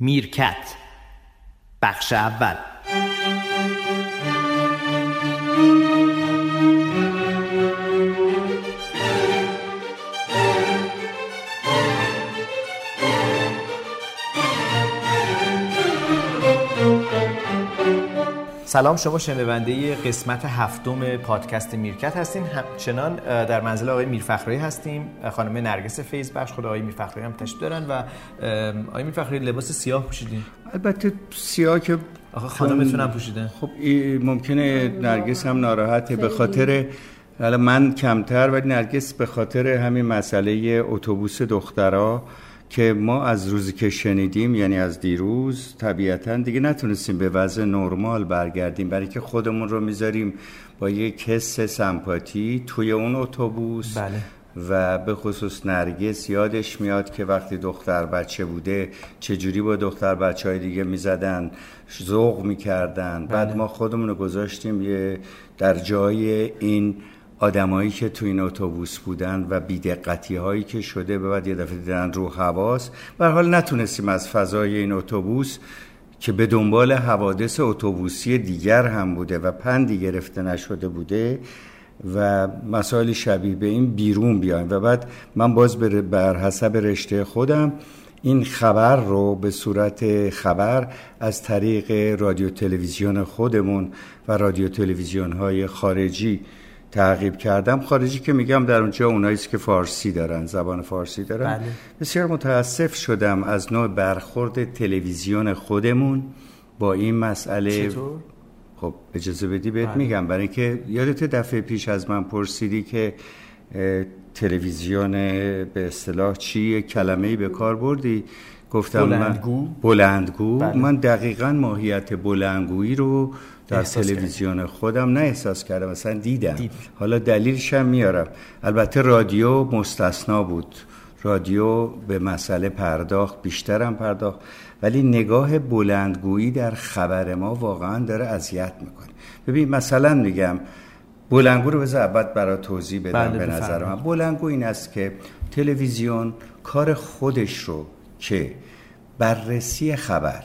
میرکت. بخش اول. سلام شما شنونده قسمت هفتم پادکست میرکت هستین. همچنان در منزل آقای میرفخرایی هستیم. خانم نرگس فیض بخش خود آقای میرفخرایی هم تشریف دارن و آقای میرفخرایی لباس سیاه پوشیدین؟ البته سیاه که آخه خانمتون هم پوشیدن خب ممکنه نرگس هم ناراحته. به خاطر حالا من کمتر ولی نرگس به خاطر همین مسئله اتوبوس دخترها که ما از روزی که شنیدیم یعنی از دیروز طبیعتا دیگه نتونستیم به وضع نرمال برگردیم برای که خودمون رو می‌ذاریم با یک حس سمپاتی توی اون اتوبوس بله. و به خصوص نرگس یادش میاد که وقتی دختر بچه بوده چجوری با دختر بچه های دیگه می‌زدن ذوق می‌کردن بله. بعد ما خودمون رو گذاشتیم یه در جای این آدمایی که تو این اتوبوس بودن و بیدقتی هایی که شده به بعد یه دفعه دیدن رو حواس به حال نتونستیم از فضای این اتوبوس که به دنبال حوادث اتوبوسی دیگر هم بوده و پندی گرفته نشده بوده و مسائل شبیه به این بیرون بیایم. و بعد من باز بر حسب رشته خودم این خبر رو به صورت خبر از طریق رادیو تلویزیون خودمون و رادیو تلویزیون های خارجی تعقیب کردم خارجی که میگم در اونجا اونایی که فارسی دارن زبان فارسی دارن بله. بسیار متاسف شدم از نوع برخورد تلویزیون خودمون با این مسئله چطور؟ خب اجازه بدی بهت بله. میگم برای اینکه یادت دفعه پیش از من پرسیدی که تلویزیون به اصطلاح چی کلمه ای به کار بردی گفتم بلندگو؟ من بلندگو بله. من دقیقا ماهیت بلندگویی رو در. تلویزیون خودم نه احساس کردم مثلا دیدم. دید. حالا دلیلش هم میارم. البته رادیو مستثنا بود. رادیو به مسئله پرداخت بیشترم پرداخت. ولی نگاه بلندگویی در خبر ما واقعا داره اذیت می‌کنه. ببین مثلا میگم بلندگو رو بذار اول برای توضیح بدم بله، به نظر. من. بلندگو این است که تلویزیون کار خودش رو که بررسی خبر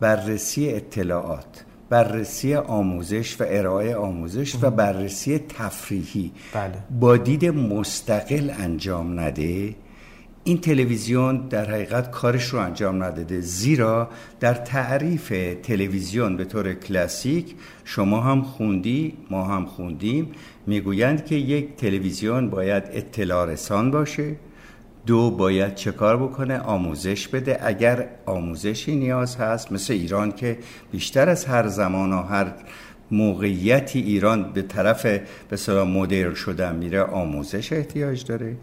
بررسی اطلاعات. بررسی آموزش و ارائه آموزش و بررسی تفریحی بله. با دید مستقل انجام نده این تلویزیون در حقیقت کارش رو انجام نداده. زیرا در تعریف تلویزیون به طور کلاسیک شما هم خوندی ما هم خوندیم می‌گویند که یک تلویزیون باید اطلاع رسان باشه. دو باید چه کار بکنه؟ آموزش بده. اگر آموزشی نیاز هست مثل ایران که بیشتر از هر زمان و هر موقعیتی ایران به طرف به مدرن شدن میره آموزش احتیاج داره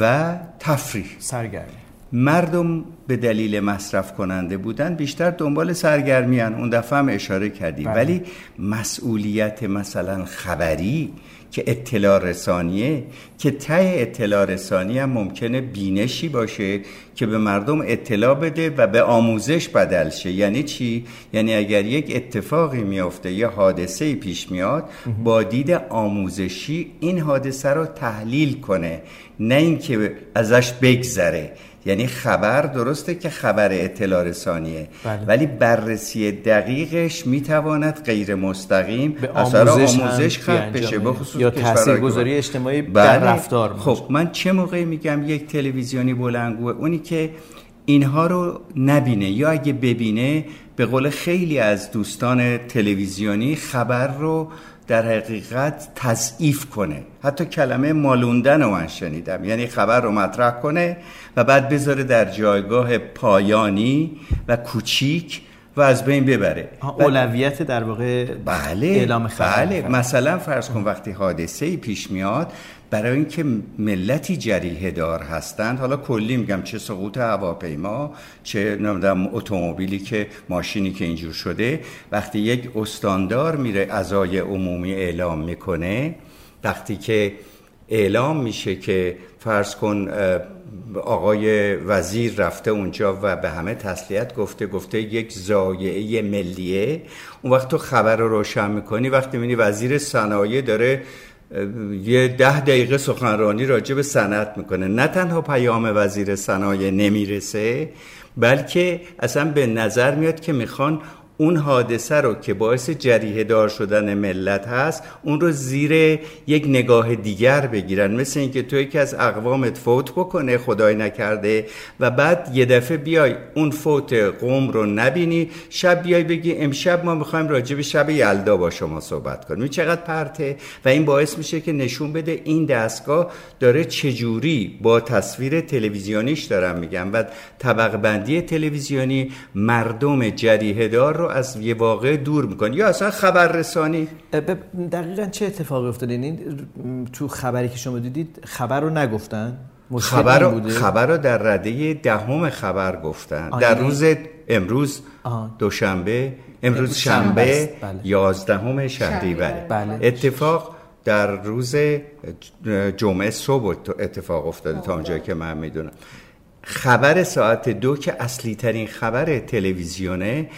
و تفریح. سرگرمی. مردم به دلیل مصرف کننده بودن بیشتر دنبال سرگرمیان اون دفعه هم اشاره کردیم. بله. ولی مسئولیت مثلا خبری که اطلاع رسانیه که ته اطلاع رسانی هم ممکنه بینشی باشه که به مردم اطلاع بده و به آموزش بدل شه. یعنی چی؟ یعنی اگر یک اتفاقی میافته یه حادثه پیش میاد با دید آموزشی این حادثه رو تحلیل کنه نه اینکه ازش بگذره. یعنی خبر درسته که خبر اطلاع رسانیه بله. ولی بررسی دقیقش می‌تواند غیر مستقیم به اثر آموزش بیانجامه. بشه به خصوص یا تاثیرگذاری اجتماعی بله. در رفتار خب من چه موقعی میگم یک تلویزیونی بلندگوه اونی که اینها رو نبینه یا اگه ببینه به قول خیلی از دوستان تلویزیونی خبر رو در حقیقت تضعیف کنه. حتی کلمه مالوندن رو من شنیدم. یعنی خبر رو مطرح کنه و بعد بذاره در جایگاه پایانی و کوچیک و از بین ببره. اولویت در واقع بله اعلام خبر. بله. مثلا فرض کن وقتی حادثه ای پیش میاد برای اینکه ملتی جریحه دار هستند حالا کلی میگم چه سقوط هواپیما چه نمی‌دونم اتومبیلی که ماشینی که اینجور شده وقتی یک استاندار میره ازای عمومی اعلام می‌کنه وقتی که اعلام میشه که فرض کن آقای وزیر رفته اونجا و به همه تسلیت گفته گفته یک زایعه ملیه اون وقت تو خبر رو روشن می‌کنی وقتی می‌بینی وزیر صنایع داره یه ده دقیقه سخنرانی راجع به صنعت می‌کنه. نه تنها پیام وزیر صنایع نمی‌رسه بلکه اصلا به نظر میاد که می‌خوان اون حادثه رو که باعث جریه دار شدن ملت هست اون رو زیر یک نگاه دیگر بگیرن. مثل اینکه تو یکی از اقوامت فوت بکنه خدای نکرده و بعد یه دفعه بیای اون فوت قوم رو نبینی شب بیای بگی امشب ما می‌خوایم راجع به شب یلدا با شما صحبت کنیم. چقدر پرته؟ و این باعث میشه که نشون بده این دستگاه داره چجوری با تصویر تلویزیونیش دارم میگم و طبق بندی تلویزیونی مردم جریه دار رو از یه واقع دور می‌کنه یا اصلا خبررسانی؟ دقیقا چه اتفاقی افتاده؟ این تو خبری که شما دیدید خبر رو نگفتن؟ خبر رو, خبر رو در رده دهم خبر گفتن. در یعنی روز امروز دوشنبه امروز شنبه. بله. یازدهم شهریور بله. اتفاق در روز جمعه صبح اتفاق افتاده تا اونجایی که من می‌دونم. خبر ساعت دو که اصلی ترین خبر تلویزیونه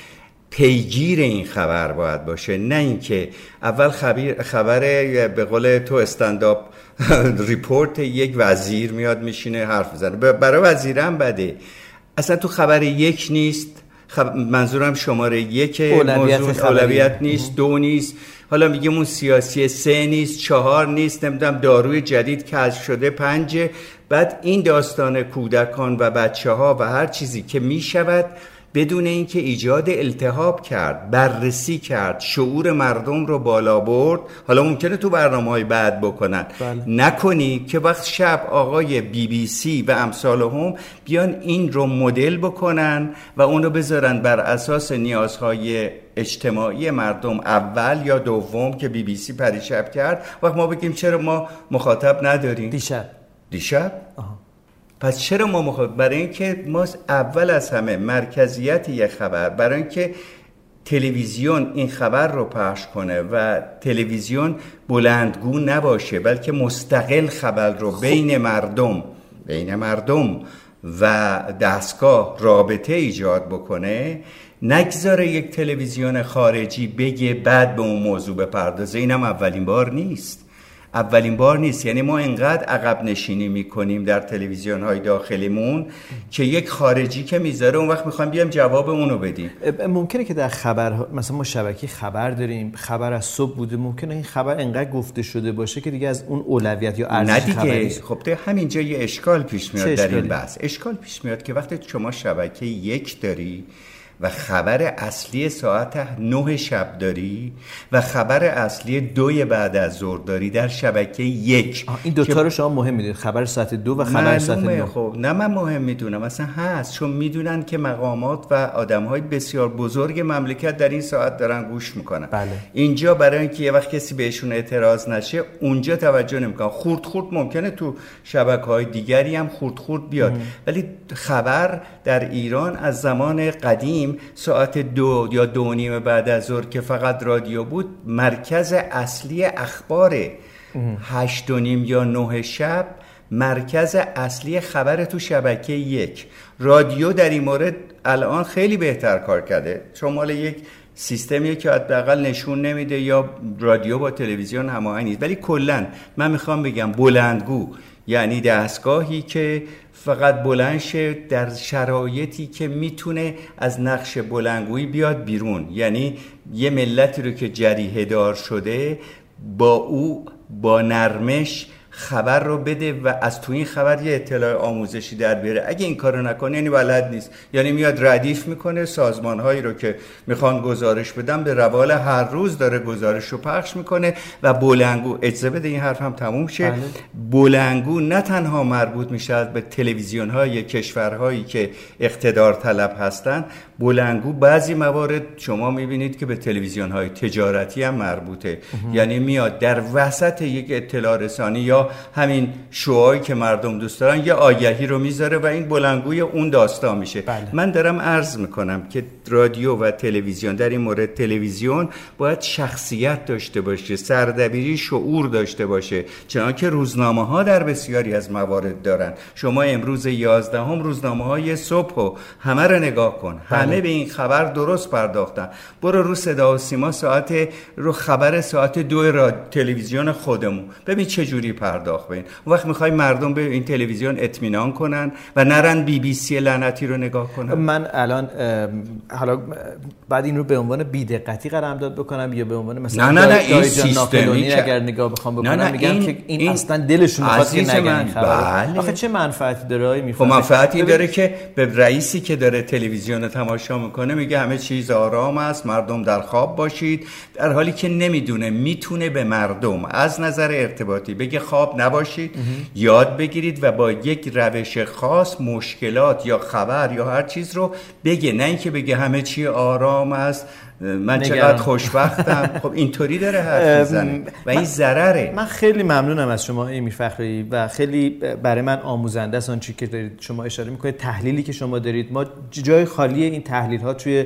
پیگیر این خبر باید باشه نه اینکه اول خبر خبر به قول تو استنداپ ریپورت یک وزیر میاد میشینه حرف بزنه برای وزیرم بده. اصلا تو خبر یک نیست. خب منظورم شماره یک موضوع اولویت نیست دو نیست. حالا میگیم اون سیاسی سه نیست چهار نیست نمی‌دونم داروی جدید کشف شده پنجه. بعد این داستان کودکان و بچه ها و هر چیزی که می‌شود بدون اینکه ایجاد التهاب کرد بررسی کرد شعور مردم رو بالا برد حالا ممکنه تو برنامه های بعد بکنن بله. نکنی که وقت شب آقای بی بی سی و امثال هم بیان این رو مدل بکنن و اون رو بذارن بر اساس نیازهای اجتماعی مردم اول یا دوم که بی بی سی پریشب کرد وقت ما بگیم چرا ما مخاطب نداریم دیشب دیشب؟ آها. پس چرا ما مخاطب برای اینکه ما اول از همه مرکزیت یک خبر برای اینکه تلویزیون این خبر رو پخش کنه و تلویزیون بلندگو نباشه بلکه مستقل خبر رو خب. بین مردم بین مردم و دستگاه رابطه ایجاد بکنه نگذاره یک تلویزیون خارجی بگه بعد به اون موضوع بپردازه اینم اولین بار نیست اولین بار نیست. یعنی ما انقدر عقب نشینی می‌کنیم در تلویزیون های داخلیمون که یک خارجی که می‌ذاره اون وقت می‌خوایم بیام جواب اونو بدیم. ممکنه که در خبر مثلا ما شبکه خبر داریم خبر از صبح بوده ممکنه این خبر انقدر گفته شده باشه که دیگه از اون اولویت یا ارزش نه دیگه. خب همینجا یه اشکال پیش میاد در این بحث. اشکال پیش میاد که وقتی شما شبکه یک داری و خبر اصلی ساعت نه شب داری و خبر اصلی دوی بعد از ظهر داری در شبکه یک این دوتا رو شما مهم می‌دونید. خبر ساعت دو و خبر ساعت نه. خب. نه من مهم می‌دونم. مثلا هست. چون می‌دونن که مقامات و آدم های بسیار بزرگ مملکت در این ساعت دارن گوش می‌کنن. بله. اینجا برای اینکه یه وقت کسی بهشون اعتراض نشه اونجا توجه نمی‌کنن. خورد خورد ممکنه تو شبکه های دیگری هم خورد خورد بیاد. ولی خبر در ایران از زمان قدیم ساعت دو یا دو نیم بعد از ظهر که فقط رادیو بود مرکز اصلی اخبار هشت و نیم یا نه شب مرکز اصلی خبر تو شبکه یک. رادیو در این مورد الان خیلی بهتر کار کرده. چون مال یک سیستمیه که حداقل نشون نمیده یا رادیو با تلویزیون هماهنگ نیست. ولی کلا من می‌خوام بگم بلندگو یعنی دستگاهی که فقط بلند شه در شرایطی که می‌تونه از نقش بلندگویی بیاد بیرون. یعنی یه ملتی رو که جریه دار شده با او با نرمش خبر رو بده و از تو این خبر یه اطلاع آموزشی در بیاره. اگه این کارو نکنه یعنی بلد نیست. یعنی میاد ردیف می‌کنه سازمان هایی رو که می‌خوان گزارش بدن به روال هر روز داره گزارش رو پخش می‌کنه و بلنگو اجازه بده این حرف هم تموم شه. بله. بلنگو نه تنها مربوط میشه به تلویزیون های کشورهایی که اقتدار طلب هستن بلنگو بعضی موارد شما می‌بینید که به تلویزیون های تجارتی هم مربوطه. یعنی میاد در وسط یک اطلاع رسانی یا همین شوهایی که مردم دوست دارن یه آگهی رو می‌ذاره و این بلنگوی اون داستان میشه بله. من دارم عرض می‌کنم که رادیو و تلویزیون. در این مورد تلویزیون باید شخصیت داشته باشه سردبیری شعور داشته باشه. چنانکه روزنامه ها در بسیاری از موارد دارن. شما امروز 11 هم روزنامه های صبح و همه رو نگاه کن. همه به این خبر درست پرداختن. برو رو صدا و سیما ساعت رو خبر ساعت دو را تلویزیون خودمون. ببین چه جوری پرداخت به این. وقت می‌خوای مردم به این تلویزیون اطمینان کنن و نرن بی بی سی لعنتی رو نگاه کنن؟ من الان حالا بعد این رو به عنوان بی‌دقتی قلمداد بکنم یا به عنوان مثلا نه نه نه این سیستمی اگر نگاه بخوام بکنم نه نه میگم این که این, این اصلا دلشون می‌خواد که نگن بله. آخه چه منفعتی داره آقای خب منفعتی داره که به رئیسی که داره تلویزیون تماشا می‌کنه میگه همه چیز آرام است مردم در خواب باشید. در حالی که نمی‌دونه می‌تونه به مردم از نظر ارتباطی بگه خواب نباشید یاد بگیرید و با یک روش خاص مشکلات یا خبر یا هر چیز رو بگه. نه اینکه بگه همه چی آرام است. من چقدر خوشبختم. خب اینطوری داره حرف می‌زنه و این ضرره. من خیلی ممنونم از شما ایمی فخری و خیلی برای من آموزنده است آنچه که دارید شما اشاره می‌کنید تحلیلی که شما دارید. ما جای خالی این تحلیل ها توی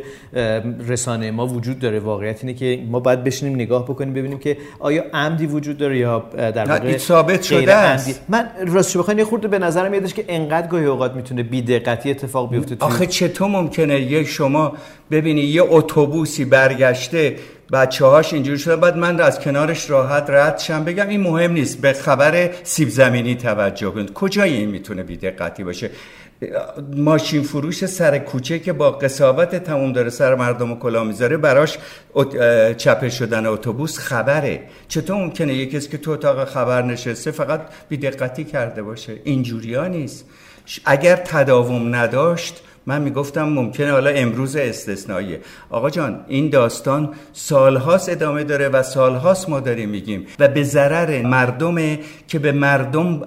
رسانه ما وجود داره. واقعیت اینه که ما باید بشینیم نگاه بکنیم ببینیم که آیا عمدی وجود داره یا در واقع ثابت شده است. من راستش بخواید یه خورده به نظرم میادش که انقدر گاهی اوقات می‌تونه بی دقتی اتفاق بیفته آخه چطور ممکنه یه شما ببینی یه اتوبوسی برگشته بچه هاش اینجوری شده. بعد من از کنارش راحت رد شم. بگم این مهم نیست. به خبر سیب زمینی توجه کنید. کجای این می‌تونه بیدقتی باشه؟ ماشین فروش سر کوچه که با قصاوت تموم داره سر مردم کلا می‌ذاره براش چپه شدن اتوبوس خبره. چطور ممکنه یه کسی که تو اتاق خبر نشسته فقط بیدقتی کرده باشه؟ اینجوری ها نیست. اگر تداوم نداشت من می‌گفتم ممکنه حالا امروز استثنائیه. آقا جان این داستان سالهاست ادامه داره و سالهاست ما داریم میگیم و به ضرر مردمه که به مردم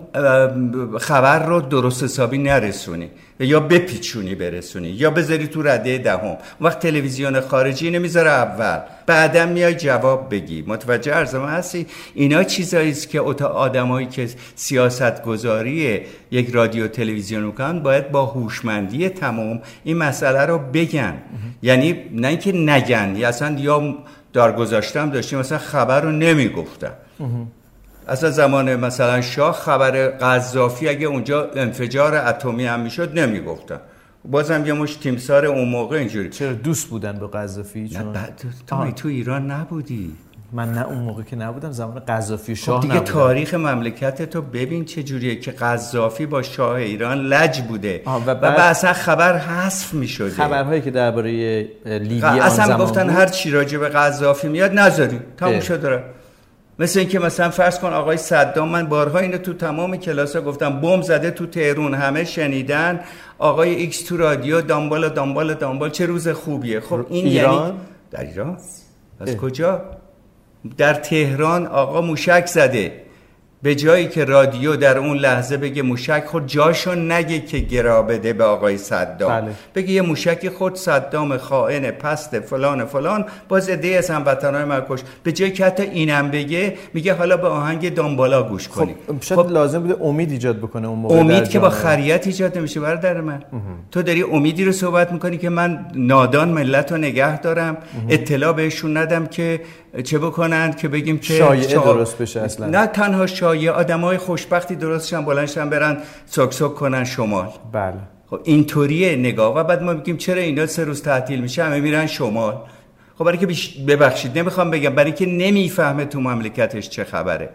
خبر رو درست حسابی نرسونی. یا بپیچونی برسونی یا بذاری تو رده دهم. وقت تلویزیون خارجی نمی‌ذاره اول. بعدم میای جواب بگی. متوجه ارزم هستی؟ اینا چیزایی است که آدمایی که سیاست گذاری یک رادیو تلویزیون می‌کنن باید با هوشمندی تمام این مسئله رو بگن. یعنی نه اینکه نگن یا اصلا یا دارگذاشتم داشتیم مثلا خبر رو نمی‌گفتن. اصلا زمان مثلا شاه خبر قذافی اگه اونجا انفجار اتمی هم می‌شد نمی‌گفتن بازم یه مش تیمسار اون موقع اینجوری. چرا دوست بودن به قذافی؟ چون نه بعد تو, تو ایران نبودی؟ من نه اون موقع که نبودم زمان قذافی شاه خب دیگه نبودم. تاریخ مملکت تو ببین چه جوریه که قذافی با شاه ایران لج بوده و, بعد و اصلا خبر حذف می شده خبرهایی که درباره لیبی آن اصلا گفتن هر چی راجع به قذافی میاد نذاری. تموم شده مثل اینکه مثلا فرض کن آقای صدام من بارها اینو تو تمام کلاس ها گفتم بم زده تو تهرون همه شنیدن. آقای ایکس تو رادیو دنبال دنبال دنبال چه روز خوبیه. خب این ایران؟ یعنی در ایران؟ از کجا؟ در تهران آقا موشک زده. به جایی که رادیو در اون لحظه بگه موشک خود جاشو نگه که گرا بده به آقای صدام. بله. بگه یه موشک خود صدام خائن پست فلان فلان. باز ایده از هموطنای مرکش به جایی که حتی اینم بگه میگه حالا به آهنگ دنبالا گوش کنی خب شاید خب لازم بوده امید ایجاد بکنه اون موقع امید که با خریت ایجاد نمیشه برادر من. تو داری امیدی رو صحبت می‌کنی که من نادان ملت رو نگه دارم اطلاع بهشون ندم که چه بکنند که بگیم که شایعه درست بشه اصلا. نه تنها شایعه آدمای خوشبختی درستشن بلندشن برن سوک سوک کنن شمال. بله. خب اینطوریه نگاه. و بعد ما میگیم چرا اینا سه روز تعطیل میشه؟ همه میرن شمال. خب برای که ببخشید نمی‌خوام بگم. برای که نمی‌فهمه تو مملکتش چه خبره.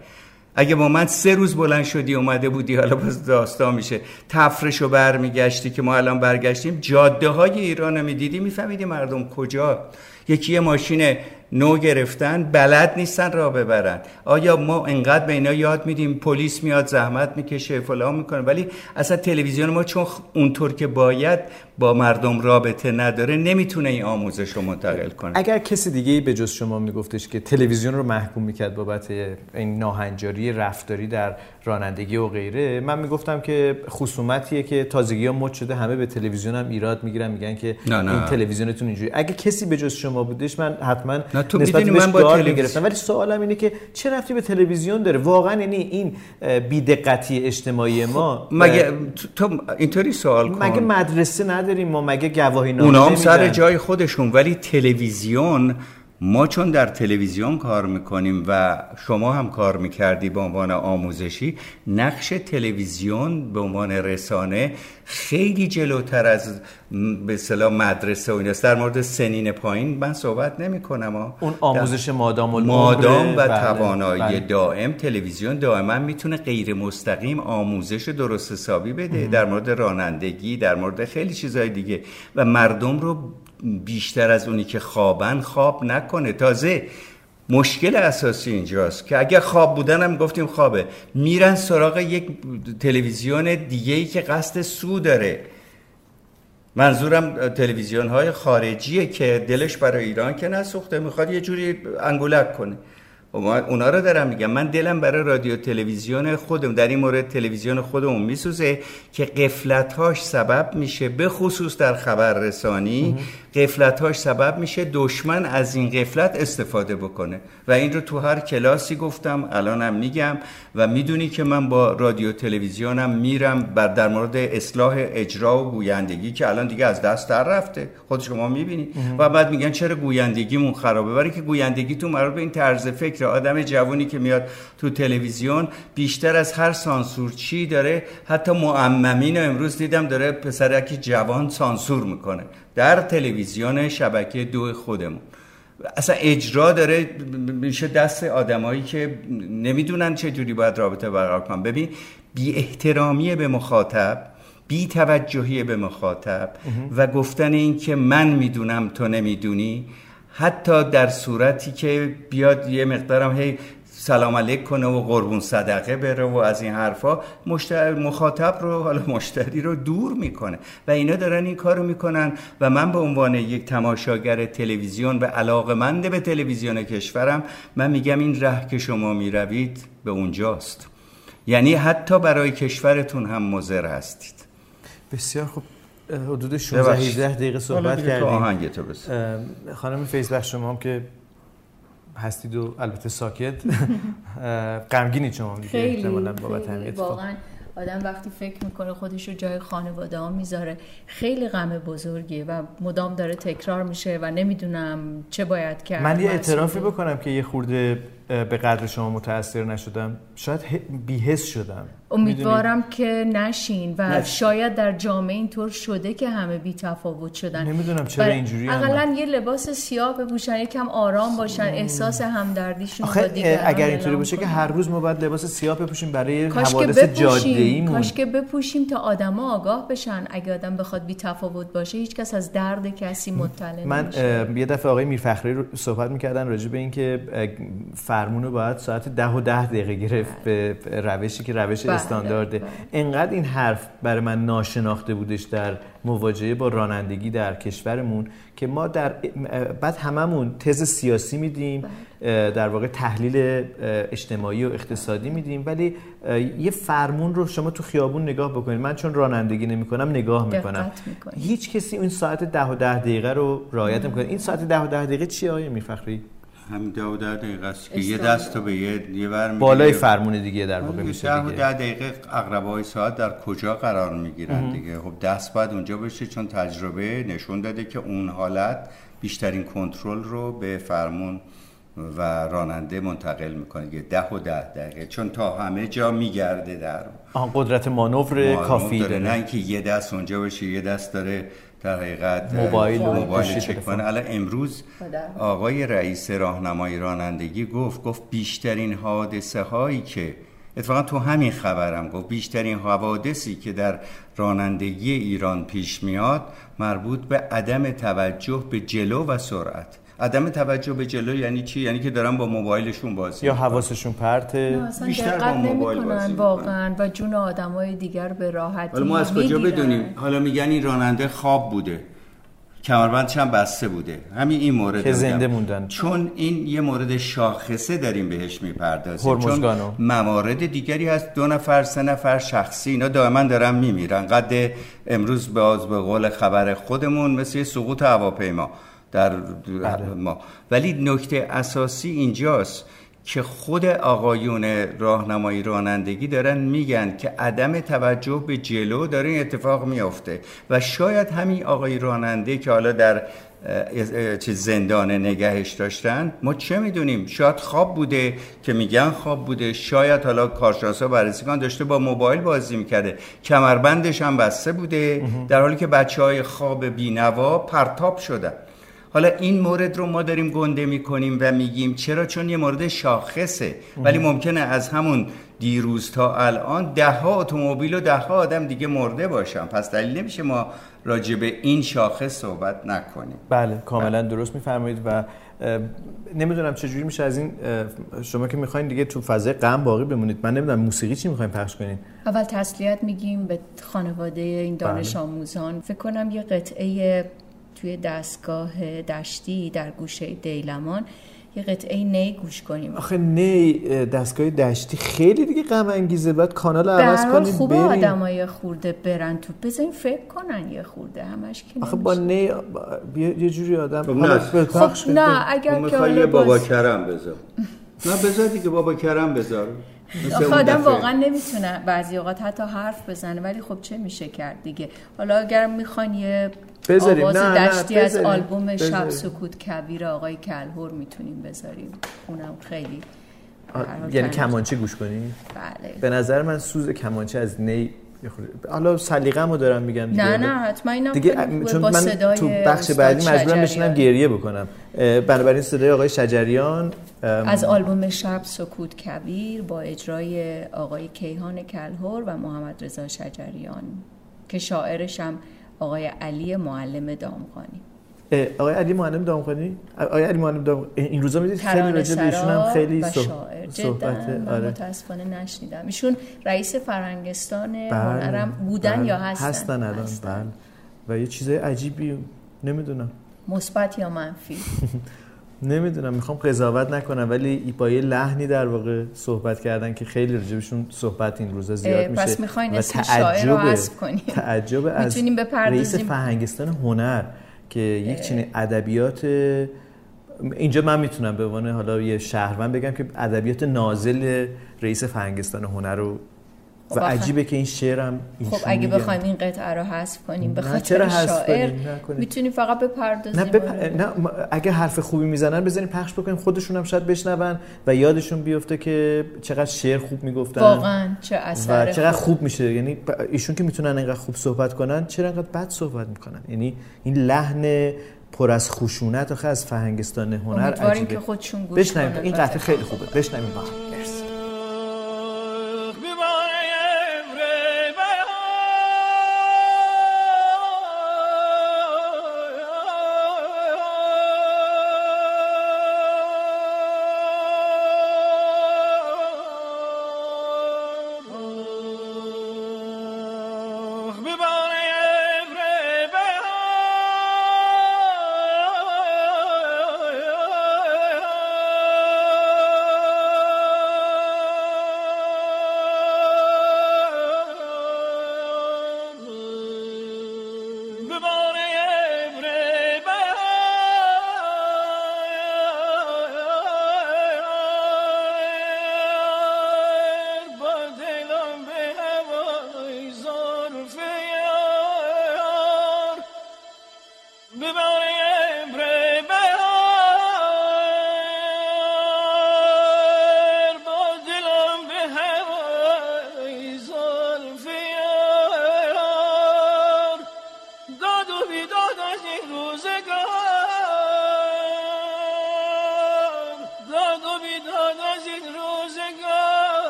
اگه با من سه روز بلند شدی اومده بودی حالا باز داستان میشه. تفرش رو برمیگشتی که ما الان برگشتیم. جاده های ایران رو می‌دیدی؟ میفهمیدی مردم کجا. یکی یه ماشین نو گرفتن بلد نیستن را ببرن. آیا ما انقدر به اینا یاد میدیم؟ پلیس میاد زحمت می‌کشه فلان می‌کنه. ولی اصلا تلویزیون ما چون اونطور که باید با مردم رابطه نداره نمی‌تونه این آموزش رو منتقل کنه. اگر کسی دیگه به جز شما میگفتش که تلویزیون رو محکوم می‌کرد بابت این ناهنجاری رفتاری در رانندگی و غیره من می‌گفتم که خصومتیه که تازگی ها مد شده همه به تلویزیون هم ایراد می‌گیرن میگن که نه نه. این تلویزیونتون اینجوری. اگه کسی به جز شما بودش من حتما نه تو نسبت من با تلویزیون گرفتم ولی سوالم اینه که چه رفتی به تلویزیون داره واقعا یعنی این بیدقتی اجتماعی ما خب، مگه تو اینطوری سوال کن. مگه مدرسه نداریم ما؟ مگه گواهی نامه اونا هم سر جای خودشون ولی تلویزیون ما چون در تلویزیون کار می‌کنیم و شما هم کار می‌کردی به عنوان آموزشی نقش تلویزیون به عنوان رسانه خیلی جلوتر از به صلاح مدرسه و ایناست. در مورد سنین پایین من صحبت نمی کنم اون آموزش مادام و مادام و بله، توانایی بله. دائم تلویزیون دائما می‌تونه غیر مستقیم آموزش درست حسابی بده. در مورد رانندگی در مورد خیلی چیزهای دیگه. و مردم رو بیشتر از اونی که خوابن خواب نکنه. تازه مشکل اساسی اینجاست که اگر خواب بودن هم گفتیم خوابه. میرن سراغ یک تلویزیون دیگه ای که قصد سو داره. منظورم تلویزیون های خارجیه که دلش برای ایران که نسوخته می‌خواد یه جوری انگولک کنه. اونا رو دارم میگم. من دلم برای رادیو تلویزیون خودم در این مورد تلویزیون خودمون میسوزه که قفلتهاش سبب میشه به خصوص در خبررسانی. قفلتهاش سبب میشه دشمن از این قفلت استفاده بکنه. و این رو تو هر کلاسی گفتم الانم میگم و می‌دونی که من با رادیو تلویزیونم میرم بر در مورد اصلاح اجرا و گویندگی که الان دیگه از دست در رفته. خود شما می‌بینی. و بعد میگن چرا گویندگیمون خرابه؟ برای که گویندگی تو مربوط به این طرز فکر آدم جوانی که میاد تو تلویزیون بیشتر از هر سانسور چی داره؟ حتی معممین امروز دیدم داره پسرکی جوان سانسور می‌کنه. در تلویزیون شبکه دو خودمون. اصلا اجرا داره میشه دست آدمایی که نمی‌دونن چه جوری باید رابطه برقرار کنن. ببین بی احترامی به مخاطب بی توجهی به مخاطب و گفتن این که من می‌دونم تو نمی‌دونی حتی در صورتی که بیاد یه مقدارم هی سلام علیک کنه و قربون صدقه بره و از این حرفا. مخاطب رو حالا مشتری رو دور می‌کنه. و اینا دارن این کارو می‌کنن و من به عنوان یک تماشاگر تلویزیون و علاقمند به تلویزیون کشورم من میگم این ره که شما می‌روید به اونجاست. یعنی حتی برای کشورتون هم مضر هستید. بسیار خوب. حدود 16 17 دقیقه صحبت کردیم. آهنگ تو خانم فیسبخ شما هم که هستید و البته ساکت. غمگینید شما دیگه خیلی واقعا آدم وقتی فکر می‌کنه خودش رو جای خانواده ها می‌ذاره خیلی غم بزرگیه و مدام داره تکرار میشه و نمی‌دونم چه باید کرد. من یه اعترافی بکنم که یه خورده به قدر شما متاثر نشدم. شاید بیهس شدم. امیدوارم که نشین و شاید در جامعه اینطور شده که همه بی تفاوت شدن. نمی‌دونم چرا اینجوری اقلا یه لباس سیاه بپوشن یکم آرام باشن احساس همدردیشون با اگر اینطوری باشه که هر روز ما باید لباس سیاه بپوشیم برای حوادث جاده ایمون کاش که بپوشیم تا آدما آگاه بشن. اگه آدم بخواد بی تفاوت باشه هیچ کس از درد کسی مطلع من یه دفعه آقای میرفخری رو صحبت می‌کردن راجع به اینکه فرمون رو باید ساعت ده و ده دقیقه گرفت به روشی که روش بله، استاندارده بله. انقدر این حرف برای من ناشناخته بودش در مواجهه با رانندگی در کشورمون که ما در بعد هممون تز سیاسی میدیم بله. در واقع تحلیل اجتماعی و اقتصادی میدیم. ولی یه فرمون رو شما تو خیابون نگاه بکنید. من چون رانندگی نمی‌کنم نگاه می‌کنم. هیچ کسی اون ساعت ده و ده دقیقه رو رعایت می‌کنه این ساعت ده و ده دقیقه چیه آیه میفخری؟ همین ده و ده دقیقه است که یه دست به یه یه ور بالای فرمون دیگه در واقع میشه و ده دقیقه اقربای ساعت در کجا قرار می‌گیرن دیگه؟ خب دست باید اونجا بشه چون تجربه نشون داده که اون حالت بیشترین کنترل رو به فرمون و راننده منتقل می‌کنه دیگه. ده و ده دقیقه. چون تا همه جا میگرده در قدرت مانور کافی داره. نه اینکه یه دست اونجا باشه یه دست داره در حقیقت موبایل موبایل چک کنه. الان امروز آقای رئیس راهنمای رانندگی گفت گفت بیشترین حادثه هایی که اتفاقا تو همین خبرم گفت بیشترین حوادثی که در رانندگی ایران پیش میاد مربوط به عدم توجه به جلو و سرعت. عدم توجه به جلو یعنی چی؟ یعنی که دارن با موبایلشون بازی یا حواسشون پرته؟ بیشتر با موبایل بازی واقعا. و جون آدمای دیگر به راحتی حالا ما از کجا بدونیم؟ حالا میگن این راننده خواب بوده. کمربندش هم بسته بوده. همین این مورد که زنده موندن. چون این یه مورد شاخصه داریم بهش می‌پردازیم. چون موارد دیگری هست. دو نفر سه نفر شخصی. اینا دائما دارن میمیرن. قد امروز باز به قول خبر خودمون مثل سقوط هواپیما. در بله. ما. ولی نکته اساسی اینجاست که خود آقایون راهنمایی رانندگی دارن میگن که عدم توجه به جلو داره این اتفاق میافته و شاید همین آقای راننده که حالا در چیز زندان نگهش داشتن ما چه می‌دونیم؟ شاید خواب بوده که میگن خواب بوده شاید حالا کارشناسا بررسی داشته با موبایل بازی می‌کرده کمربندش هم بسته بوده در حالی که بچه های خواب بینوا پرتاب شدن. حالا این مورد رو ما داریم گنده می‌کنیم و میگیم. چرا؟ چون یه مورد شاخصه. ولی ممکنه از همون دیروز تا الان ده ها اتومبیل و ده ها آدم دیگه مرده باشن. پس دلیل نمیشه ما راجع به این شاخص صحبت نکنیم. بله کاملا درست میفرمایید و نمی‌دونم چجوری میشه از این شما که می‌خواین دیگه تو فضای غم باقی بمونید. من نمی‌دونم موسیقی چی می‌خوایم پخش کنین؟ اول تسلیت میگیم به خانواده این دانش بله. آموزان. فکر کنم یه قطعه توی دستگاه دشتی در گوشه دیلمان یه قطعه نی گوش کنیم. آخه نی دستگاه دشتی خیلی دیگه غم انگیزه. بعد کانال عوض کنید خوبه آدمای خورده برن تو. بزنین فکر کنن یه خورده همش که آخه با نی یه جوری آدم خب نه. خب نه اگر که یه بابا کرم بذار. نه بذار دیگه بابا کرم بذار. آدم واقعا نمی‌تونه بعضی اوقات حتی حرف بزنه ولی خب چه میشه کرد دیگه؟ حالا اگر می‌خوان یه بذاریم. آواز نه دشتی نه از آلبوم شب سکوت کبیر آقای کلهور می‌تونیم بذاریم. اونم خیلی یعنی کمانچه گوش کنیم بله. به نظر من سوز کمانچه از نی حالا سلیقه‌مو دارم میگم دیگه. نه نه حتما اینا دیگه چون من تو بخش بعدی مجبورم بشینم گریه بکنم. بنابراین صدای آقای شجریان از آلبوم شب سکوت کبیر با اجرای آقای کیهان کلهور و محمد رضا شجریان که شاعرش هم آقای علی معلم دامخانی. آقای علی معلم دامخانی آقای علی معلم دام این روزا می‌دید خیلی راجع به ایشون هم خیلی صحبت آره. متاسفانه نشنیدم. ایشون رئیس فرنگستان بله، هنرم بودن بله. یا هستن؟ هستن الان بله. و یه چیزای عجیبی نمی‌دونم. مثبت یا منفی؟ نمی‌دونم می‌خوام قضاوت نکنم ولی با یه لحنی در واقع صحبت کردن که خیلی راجبشون صحبت این روزا زیاد میشه. پس می‌خواین اسم شاعر رو کنیم تعجب از رئیس فرهنگستان هنر. که یک چنین ادبیات اینجا من می‌تونم به عنوان حالا یه شهروند بگم که ادبیات نازل رئیس فرهنگستان هنر رو و عجیبه که این شعرم خب اگه بخوایم این قطعه رو حذف کنیم به خاطر شاعر می‌تونیم فقط بپردازیم نه, بپ... نه اگه حرف خوبی می‌زنن بزنیم پخش بکنیم خودشون هم شاید بشنون و یادشون بیفته که چقدر شعر خوب می‌گفتن واقعا چه اثر و چقدر خوب, میشه. یعنی ایشون که می‌تونن اینقدر خوب صحبت کنن چرا اینقدر بد صحبت می‌کنن؟ یعنی این لحن پر از خشونت آخه از فرهنگستان هنر عجیبه. که خودشون گوش بشنویم. این قطعه خیلی خوبه. بشنویم با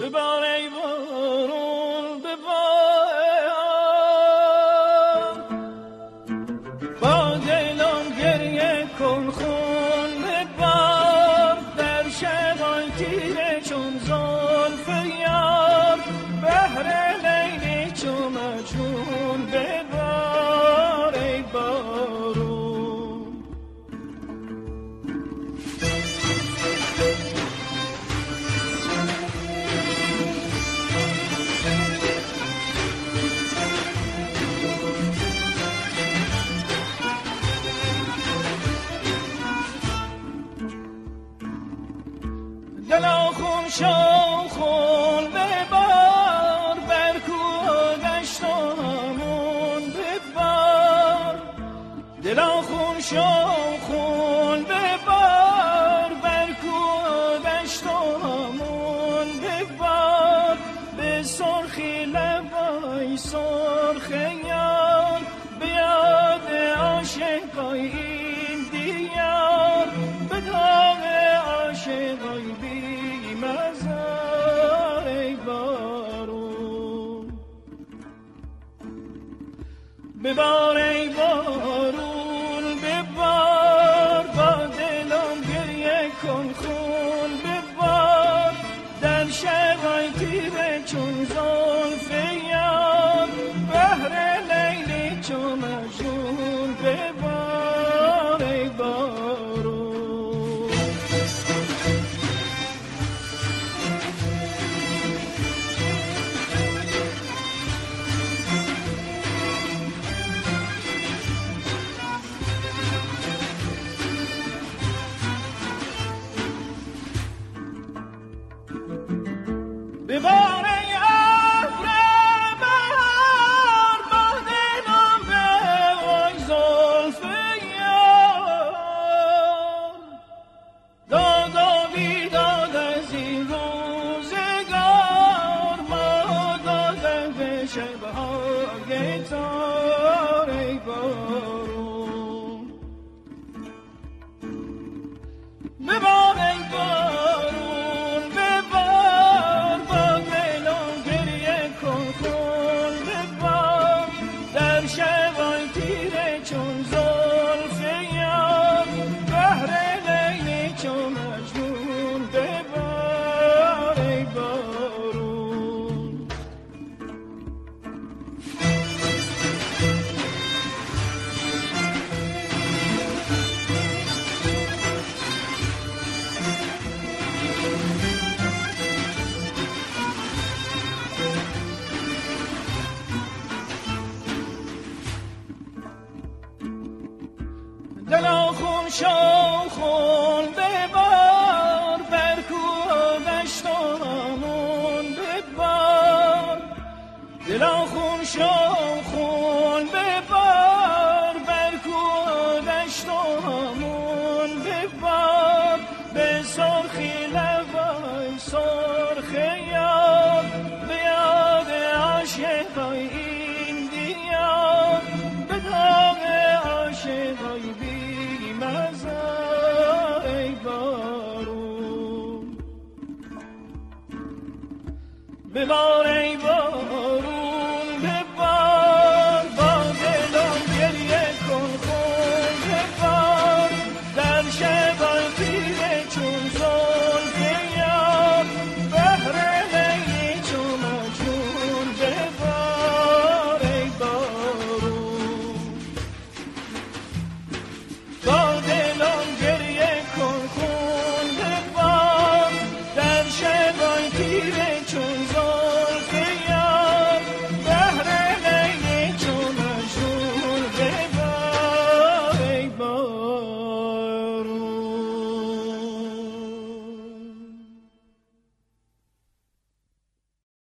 به بار ایوان ببار ای بارون